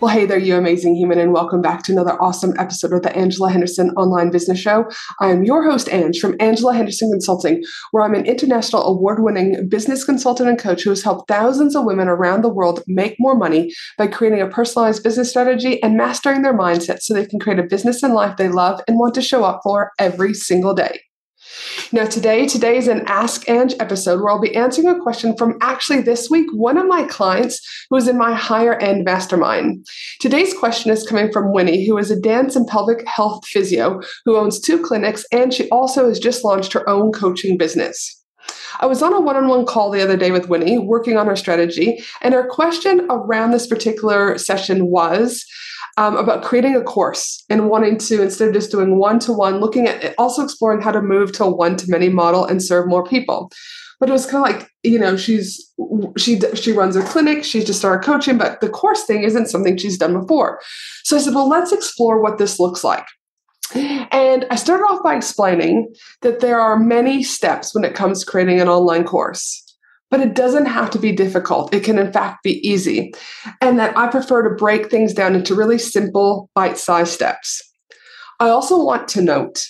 Well, hey there, you amazing human, and welcome back to another awesome episode of the Angela Henderson Online Business Show. I am your host, Ange, from Angela Henderson Consulting, where I'm an international award winning business consultant and coach who has helped thousands of women around the world make more money by creating a personalized business strategy and mastering their mindset so they can create a business and life they love and want to show up for every single day. Now, today, today is an Ask Ange episode where I'll be answering a question from actually this week, one of my clients who is in my higher end mastermind. Today's question is coming from Winnie, who is a dance and pelvic health physio who owns two clinics, and she also has just launched her own coaching business. I was on a one on one call the other day with Winnie, working on her strategy, and her question around this particular session was um, about creating a course and wanting to, instead of just doing one to one, looking at also exploring how to move to a one to many model and serve more people. But it was kind of like, you know, she's she she runs a clinic, she's just started coaching, but the course thing isn't something she's done before. So I said, well, let's explore what this looks like. And I started off by explaining that there are many steps when it comes to creating an online course but it doesn't have to be difficult. It can, in fact, be easy. And that I prefer to break things down into really simple, bite sized steps. I also want to note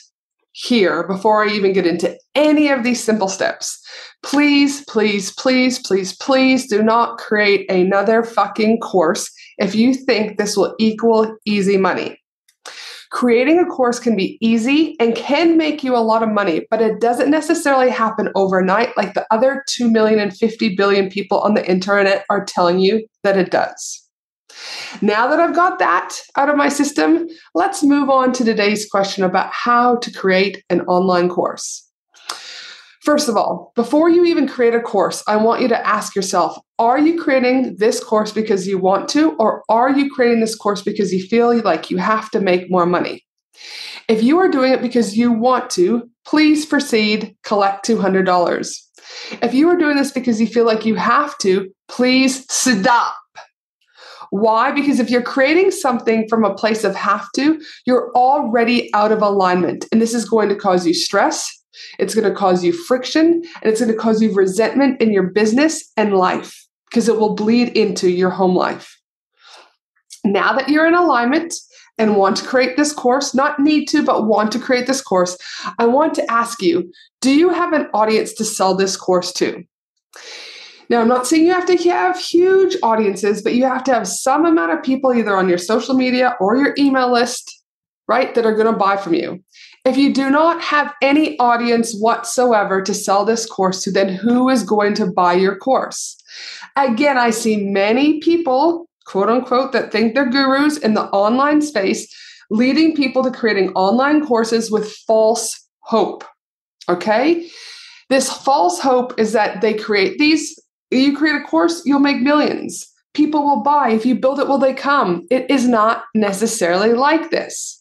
here, before I even get into any of these simple steps, please, please, please, please, please do not create another fucking course if you think this will equal easy money. Creating a course can be easy and can make you a lot of money, but it doesn't necessarily happen overnight like the other 2 million and 50 billion people on the internet are telling you that it does. Now that I've got that out of my system, let's move on to today's question about how to create an online course. First of all, before you even create a course, I want you to ask yourself are you creating this course because you want to, or are you creating this course because you feel like you have to make more money? If you are doing it because you want to, please proceed, collect $200. If you are doing this because you feel like you have to, please stop. Why? Because if you're creating something from a place of have to, you're already out of alignment. And this is going to cause you stress, it's going to cause you friction and it's going to cause you resentment in your business and life because it will bleed into your home life. Now that you're in alignment and want to create this course, not need to, but want to create this course, I want to ask you do you have an audience to sell this course to? Now, I'm not saying you have to have huge audiences, but you have to have some amount of people either on your social media or your email list, right, that are going to buy from you. If you do not have any audience whatsoever to sell this course to, then who is going to buy your course? Again, I see many people, quote unquote, that think they're gurus in the online space, leading people to creating online courses with false hope. Okay? This false hope is that they create these, you create a course, you'll make millions. People will buy. If you build it, will they come? It is not necessarily like this.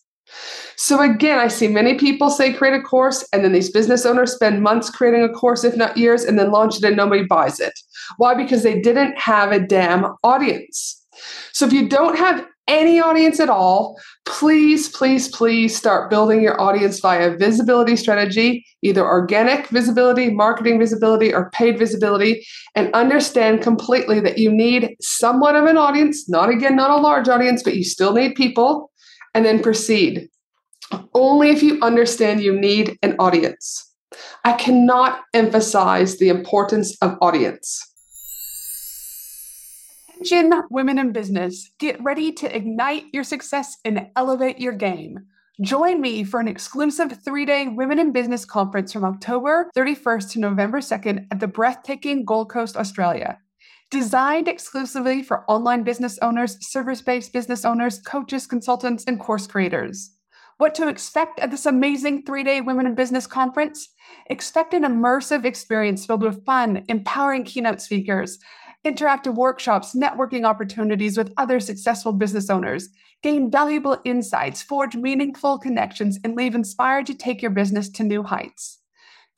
So again, I see many people say create a course, and then these business owners spend months creating a course, if not years, and then launch it and nobody buys it. Why? Because they didn't have a damn audience. So if you don't have any audience at all, please, please, please start building your audience via visibility strategy, either organic visibility, marketing visibility, or paid visibility, and understand completely that you need somewhat of an audience, not again, not a large audience, but you still need people, and then proceed. Only if you understand you need an audience. I cannot emphasize the importance of audience. Attention, women in business, get ready to ignite your success and elevate your game. Join me for an exclusive three day Women in Business conference from October 31st to November 2nd at the breathtaking Gold Coast, Australia. Designed exclusively for online business owners, service based business owners, coaches, consultants, and course creators. What to expect at this amazing three day Women in Business conference? Expect an immersive experience filled with fun, empowering keynote speakers, interactive workshops, networking opportunities with other successful business owners, gain valuable insights, forge meaningful connections, and leave inspired to take your business to new heights.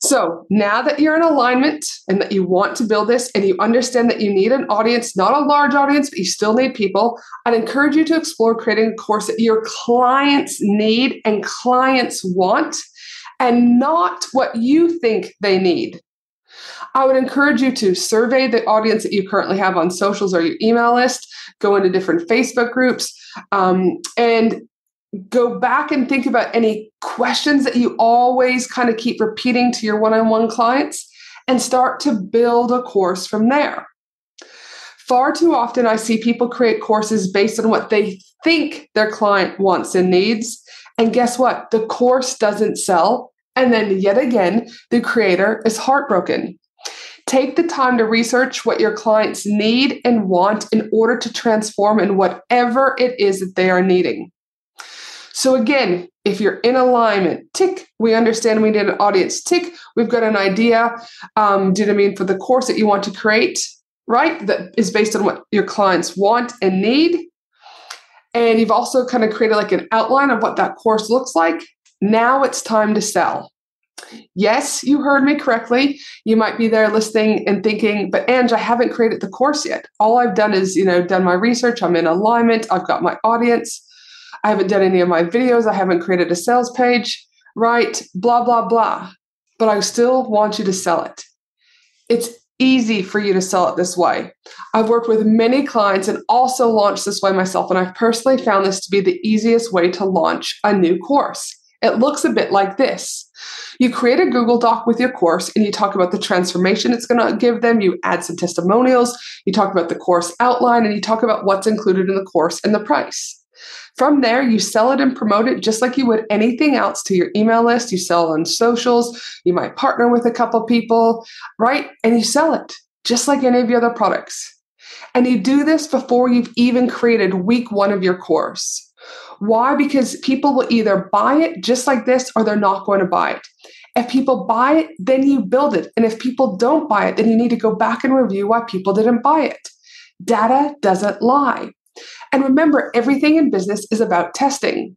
So now that you're in alignment and that you want to build this and you understand that you need an audience, not a large audience, but you still need people, I'd encourage you to explore creating a course that your clients need and clients want and not what you think they need. I would encourage you to survey the audience that you currently have on socials or your email list, go into different Facebook groups, um, and go back and think about any questions that you always kind of keep repeating to your one on one clients and start to build a course from there. Far too often, I see people create courses based on what they think their client wants and needs. And guess what? The course doesn't sell. And then, yet again, the creator is heartbroken. Take the time to research what your clients need and want in order to transform in whatever it is that they are needing. So again, if you're in alignment, tick, we understand we need an audience. Tick, we've got an idea. Um, do you I mean for the course that you want to create, right? That is based on what your clients want and need. And you've also kind of created like an outline of what that course looks like. Now it's time to sell. Yes, you heard me correctly. You might be there listening and thinking, but Ange, I haven't created the course yet. All I've done is, you know, done my research. I'm in alignment. I've got my audience. I haven't done any of my videos. I haven't created a sales page, right? Blah, blah, blah. But I still want you to sell it. It's easy for you to sell it this way. I've worked with many clients and also launched this way myself, and I've personally found this to be the easiest way to launch a new course. It looks a bit like this. You create a Google Doc with your course and you talk about the transformation it's going to give them. You add some testimonials, you talk about the course outline, and you talk about what's included in the course and the price. From there, you sell it and promote it just like you would anything else to your email list. You sell on socials, you might partner with a couple people, right? And you sell it just like any of your other products. And you do this before you've even created week one of your course. Why? Because people will either buy it just like this or they're not going to buy it. If people buy it, then you build it. And if people don't buy it, then you need to go back and review why people didn't buy it. Data doesn't lie. And remember, everything in business is about testing.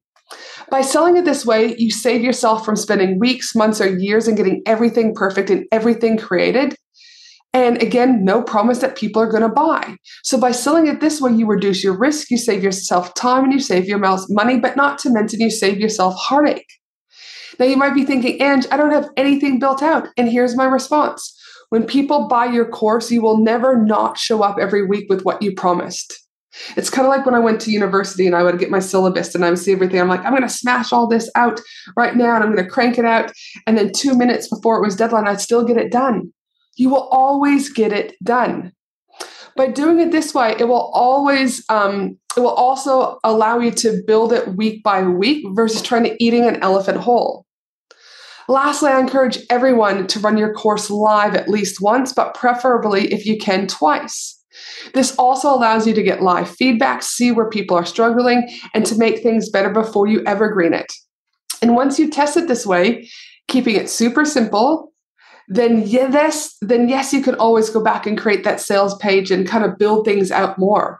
By selling it this way, you save yourself from spending weeks, months, or years in getting everything perfect and everything created. And again, no promise that people are going to buy. So by selling it this way, you reduce your risk, you save yourself time, and you save your money, but not to mention you save yourself heartache. Now you might be thinking, Ange, I don't have anything built out. And here's my response. When people buy your course, you will never not show up every week with what you promised. It's kind of like when I went to university and I would get my syllabus and I would see everything. I'm like, I'm going to smash all this out right now and I'm going to crank it out. And then two minutes before it was deadline, I'd still get it done. You will always get it done. By doing it this way, it will always, um, it will also allow you to build it week by week versus trying to eating an elephant whole. Lastly, I encourage everyone to run your course live at least once, but preferably if you can twice. This also allows you to get live feedback, see where people are struggling, and to make things better before you evergreen it. And once you test it this way, keeping it super simple, then yes, then yes, you can always go back and create that sales page and kind of build things out more.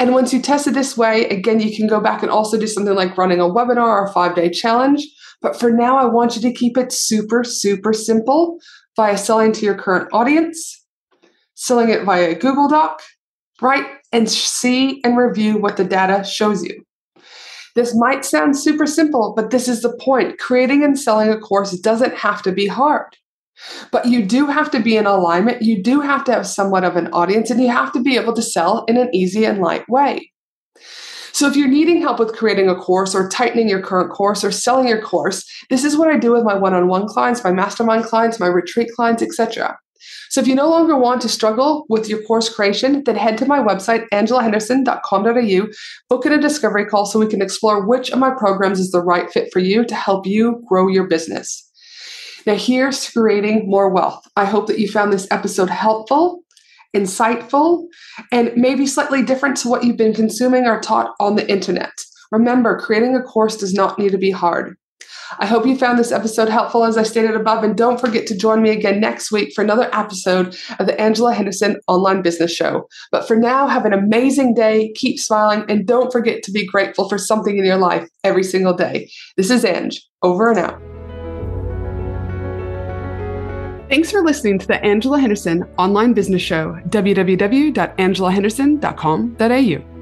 And once you test it this way, again, you can go back and also do something like running a webinar or a five day challenge. But for now, I want you to keep it super, super simple via selling to your current audience, selling it via Google Doc, right? And see and review what the data shows you. This might sound super simple, but this is the point. Creating and selling a course doesn't have to be hard. But you do have to be in alignment. You do have to have somewhat of an audience, and you have to be able to sell in an easy and light way. So, if you're needing help with creating a course or tightening your current course or selling your course, this is what I do with my one on one clients, my mastermind clients, my retreat clients, etc. So, if you no longer want to struggle with your course creation, then head to my website, angelahenderson.com.au, book in a discovery call so we can explore which of my programs is the right fit for you to help you grow your business. Now, here's creating more wealth. I hope that you found this episode helpful, insightful, and maybe slightly different to what you've been consuming or taught on the internet. Remember, creating a course does not need to be hard. I hope you found this episode helpful as I stated above, and don't forget to join me again next week for another episode of the Angela Henderson Online Business Show. But for now, have an amazing day, keep smiling, and don't forget to be grateful for something in your life every single day. This is Ange, over and out. Thanks for listening to the Angela Henderson Online Business Show, www.angelahenderson.com.au.